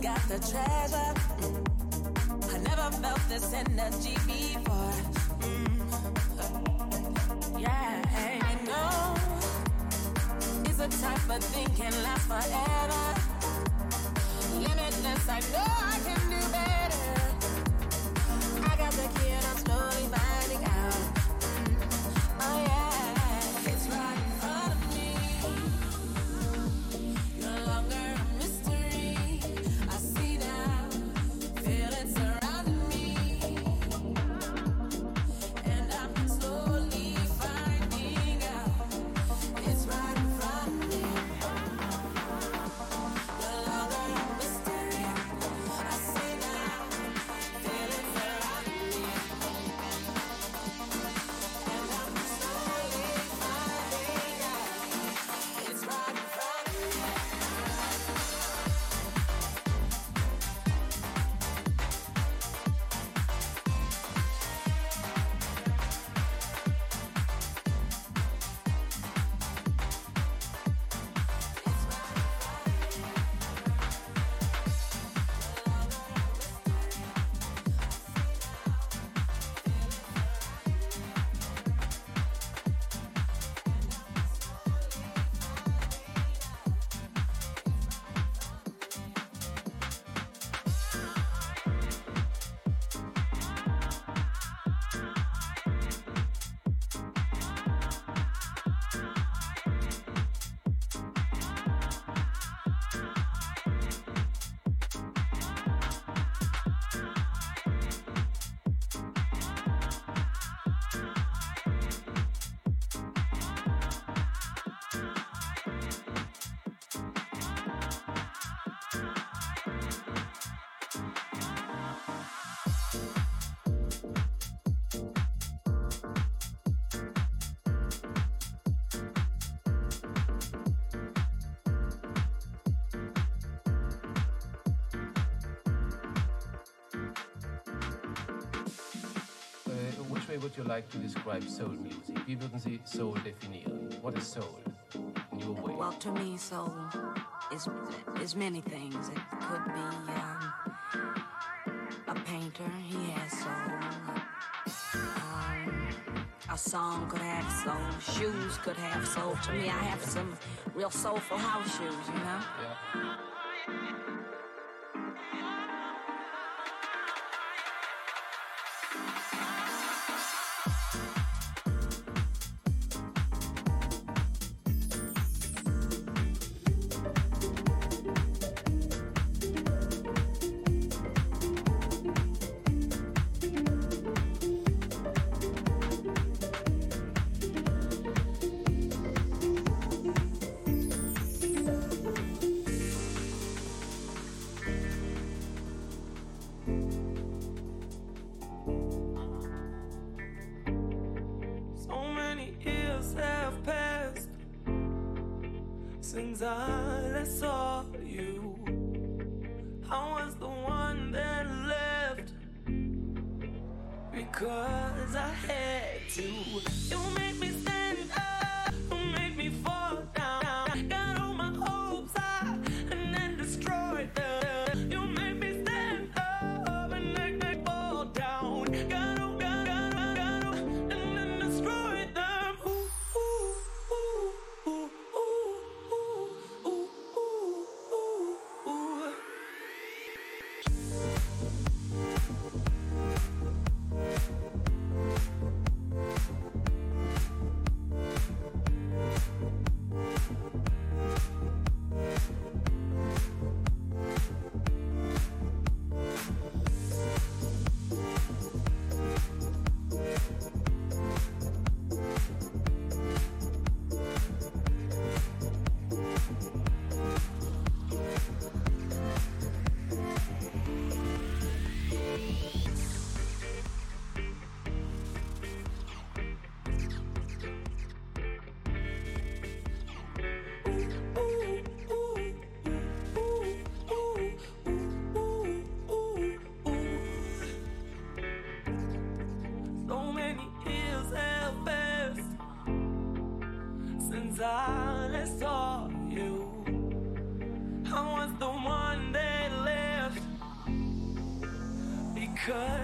got the treasure. Mm. I never felt this energy before. Mm. Yeah, I know it's a type of thing can last forever. Limitless, I know. which way would you like to describe soul music? Wie würden Sie Soul definieren? What is soul in way? Well, to me, soul is is many things. It could be um, a painter. He has soul. Um, a song could have soul. Shoes could have soul. To me, I have some real soulful house shoes. You know. Yeah. I saw you. I was the one that left because I had to. You made could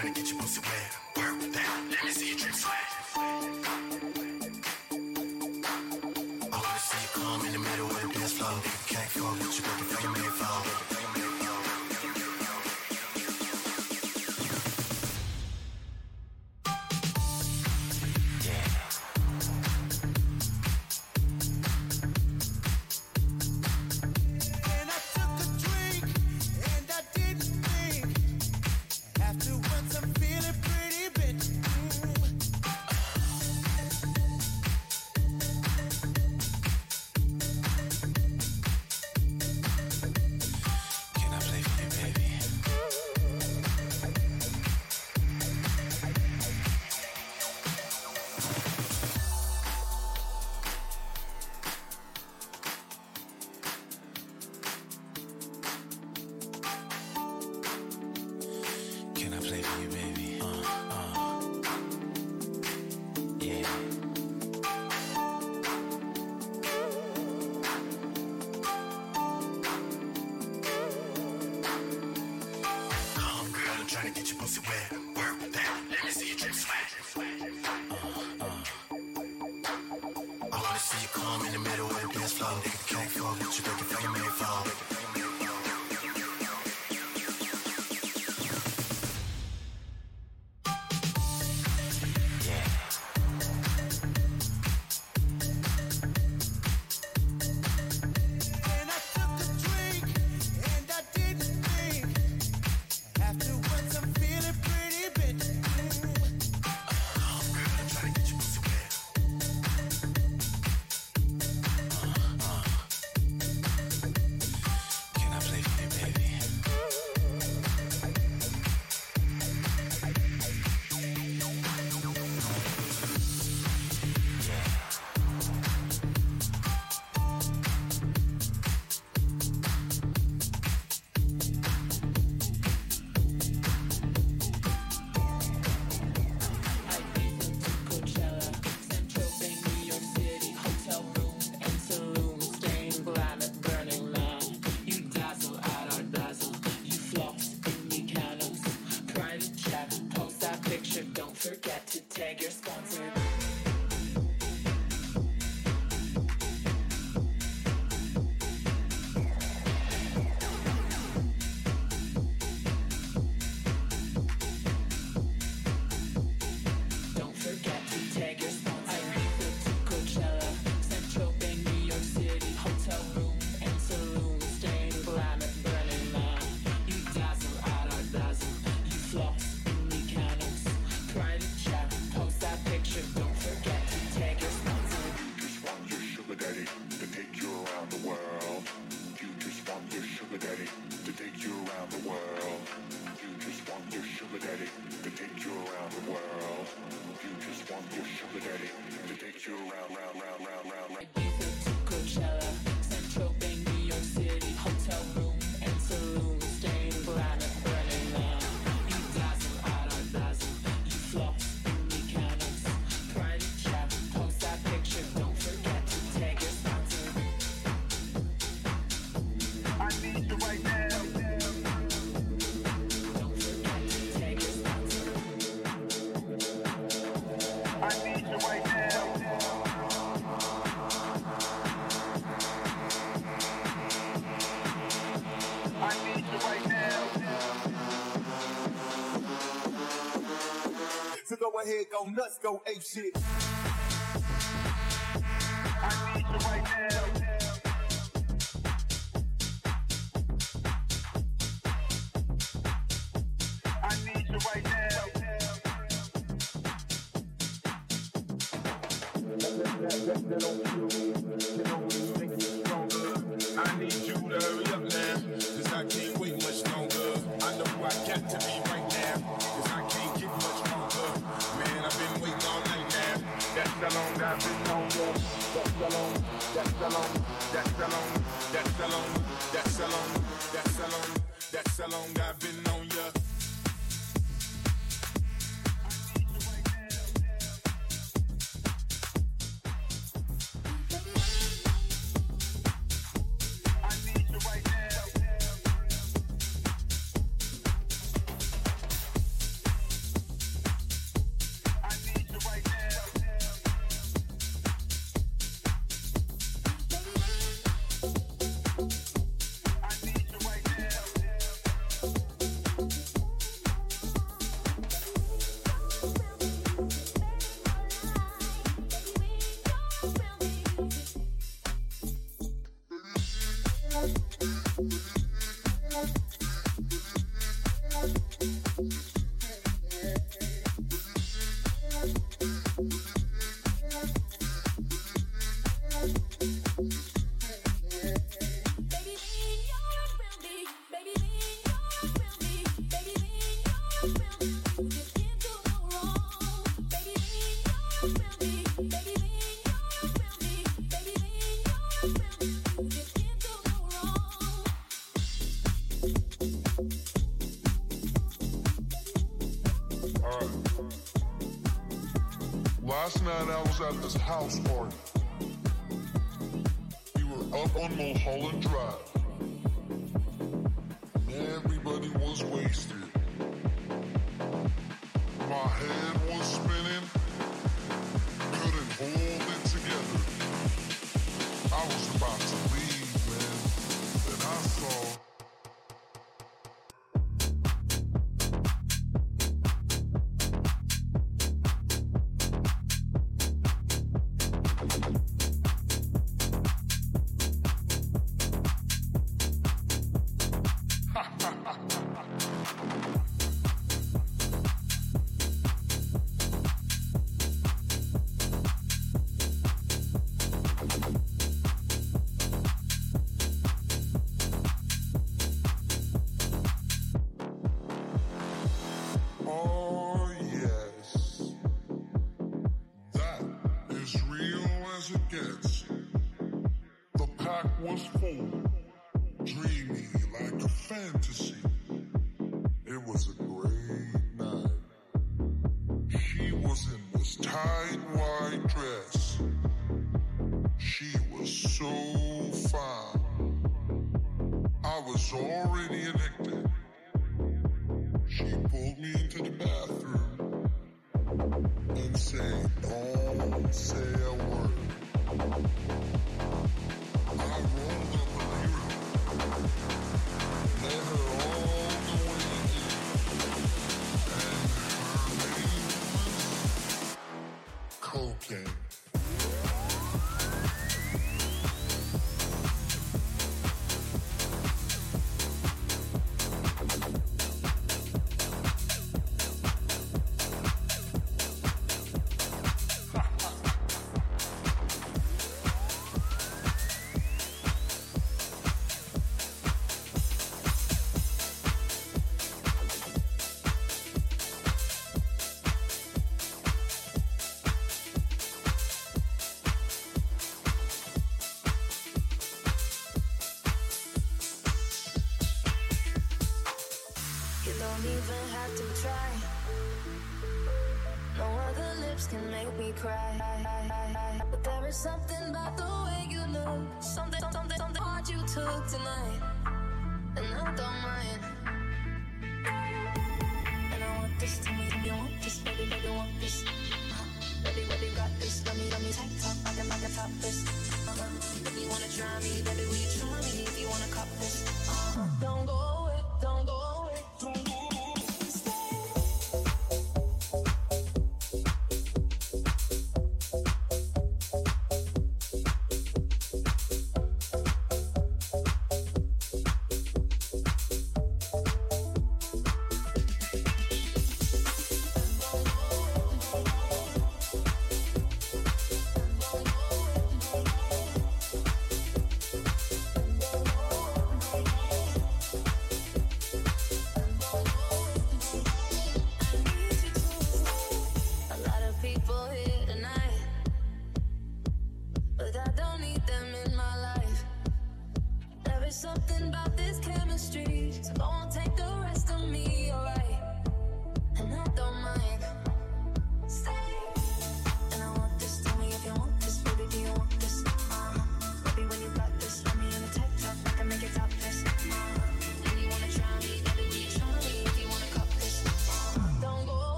trying to get your beg your go ahead, go nuts, go ape shit. I need you right now. that don't his house party. We were up on Mulholland Drive. tonight.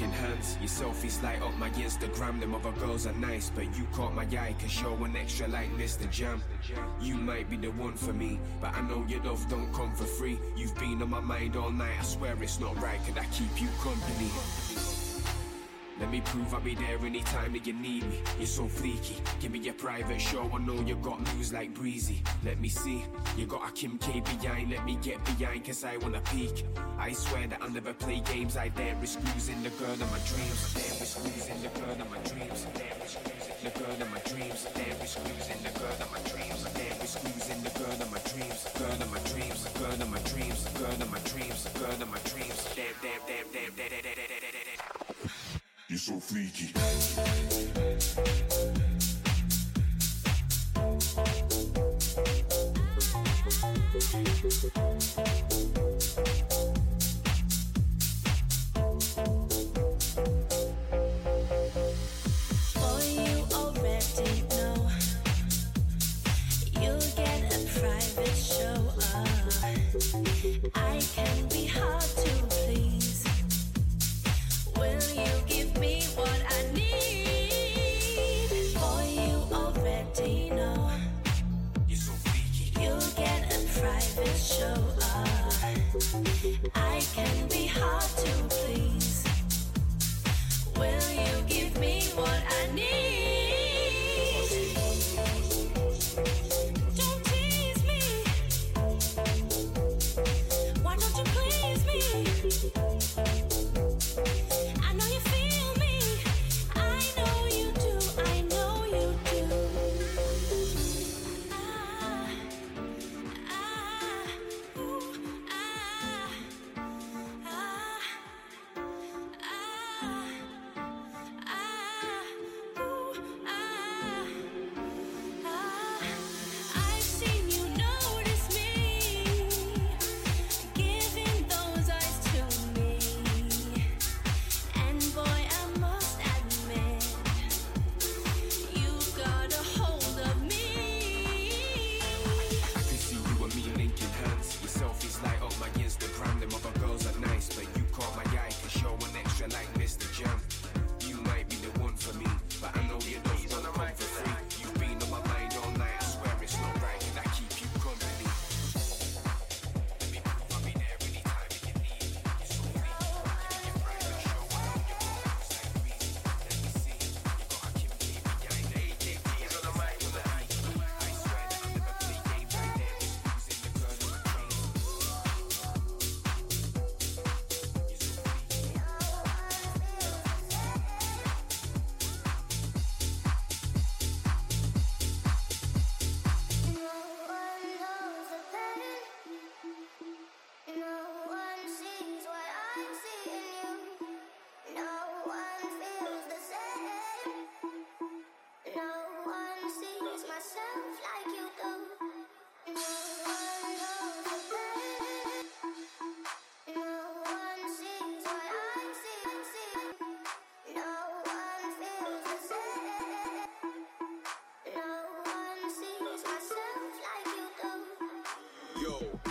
Linking hands. Your selfies light up my Instagram. Them other girls are nice, but you caught my eye, cause you're one extra like Mr. Jam. You might be the one for me, but I know your love don't come for free. You've been on my mind all night, I swear it's not right, could I keep you company? Let me prove I'll be there anytime that you need me. You're so fleeky. Give me your private show. I know you got moves like breezy. Let me see. You got a Kim K behind. Let me get behind, cause I wanna peek. I swear that I'll never play games. I dare risk losing the girl of my dreams. Dare risk losing the girl of my dreams. Dare risk losing the girl of my dreams. Dare risk losing the girl of my dreams. Dare risk losing the girl of my dreams. Girl of my dreams. Girl of my dreams. Girl of my dreams. Girl of my dreams. Dare, dare, dare, dare, dare, dare, dare, e sou freak.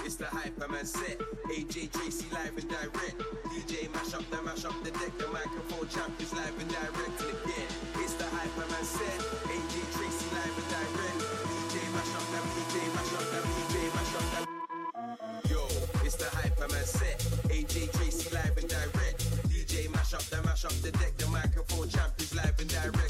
It's the Hyperman set. AJ Tracey live and direct. DJ mash up the mash up the deck. The microphone champ is live and direct. Again, it's the Hyperman set. AJ Tracey live and direct. DJ mash up the DJ mash up the DJ mash up the. Yo, it's the Hyperman set. AJ Tracey live and direct. DJ mash up the mash up the deck. The microphone champ is live and direct.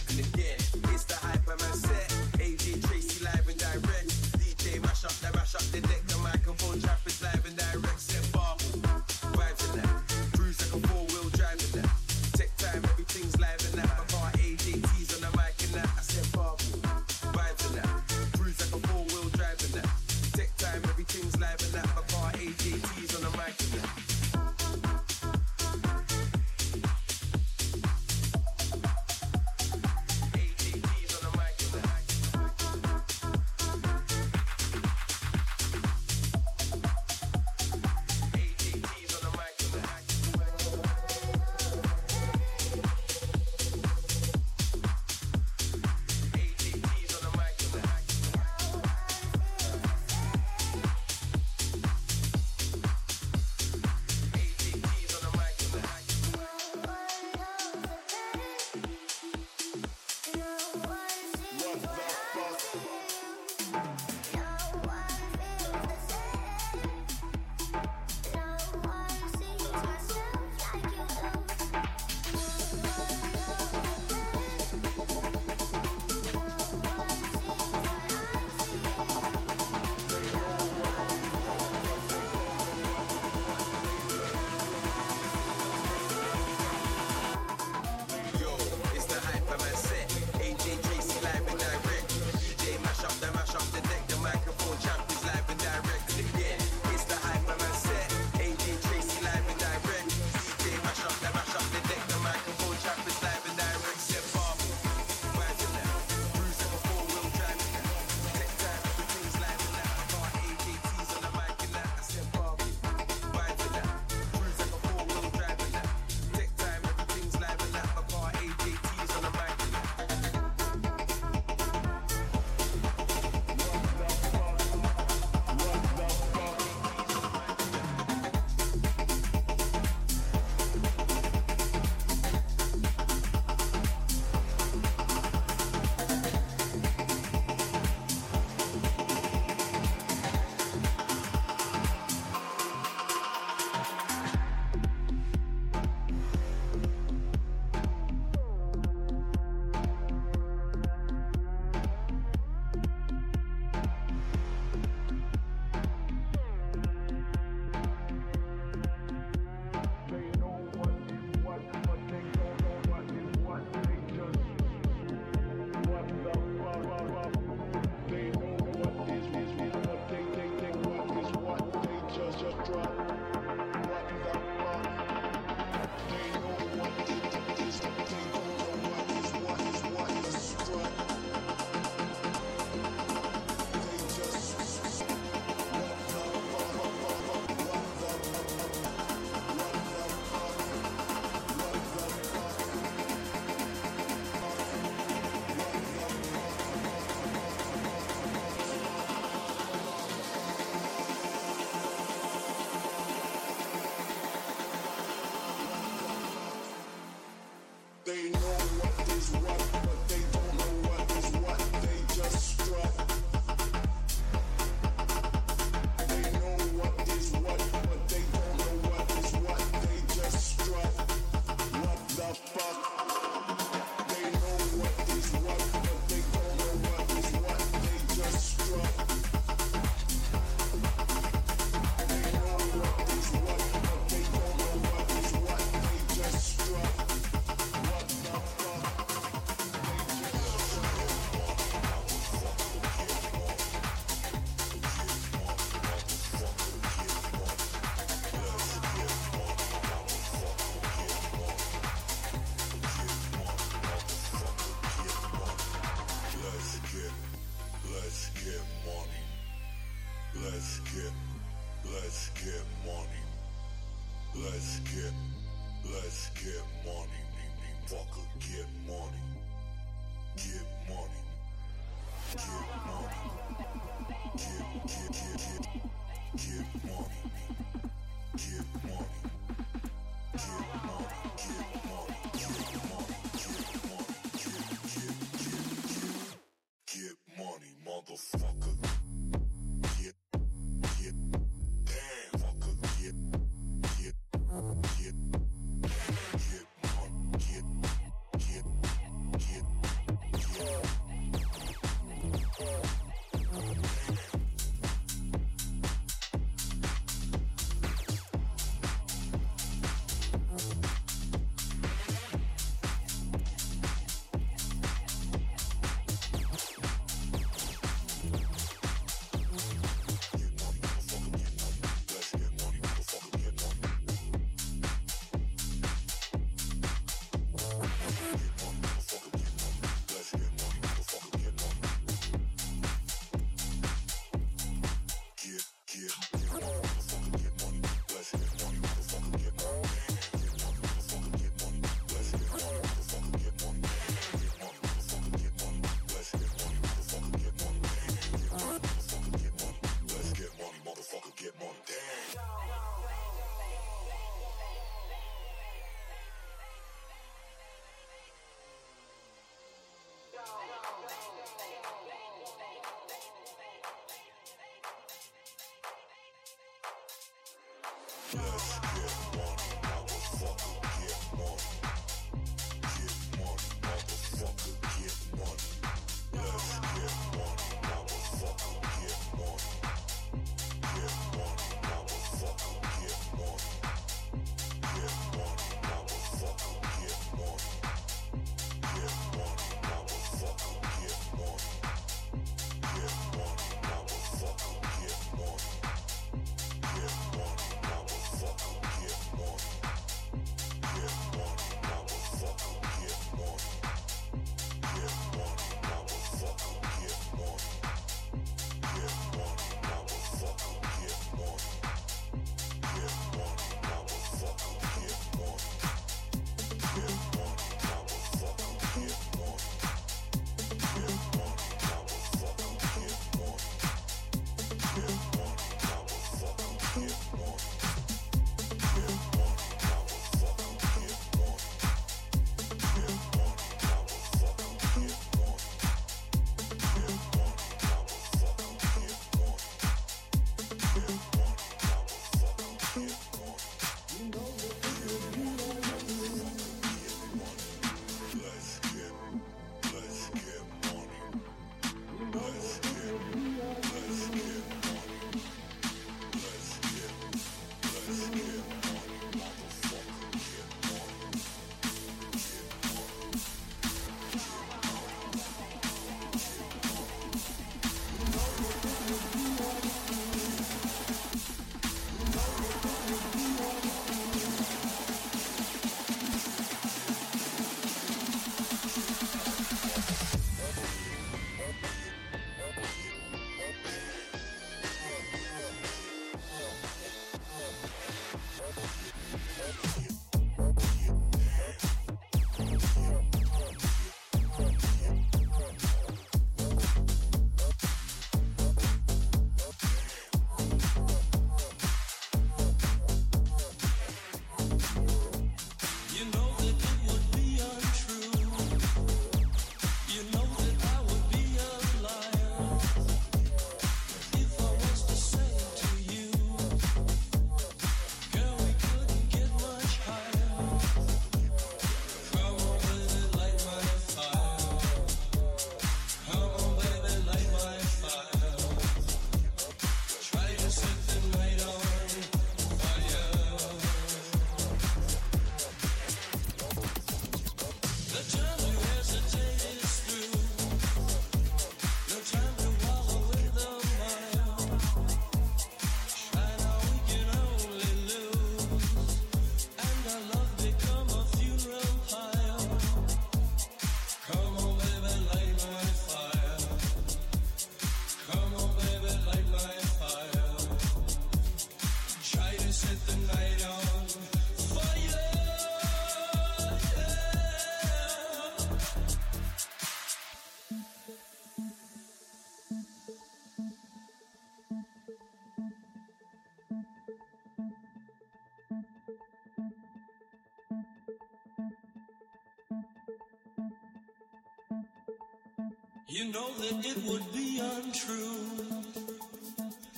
You know that it would be untrue.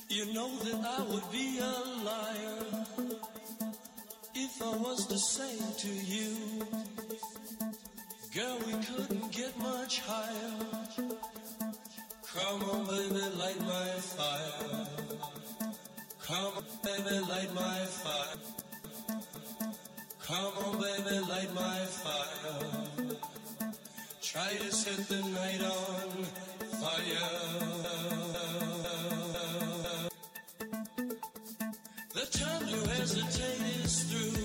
You know that I would be a liar if I was to say to you, Girl, we couldn't get much higher. Come on, baby, light my fire. Come on, baby, light my fire. Come on, baby, light my fire. Try to set the night on fire. The time to hesitate is through.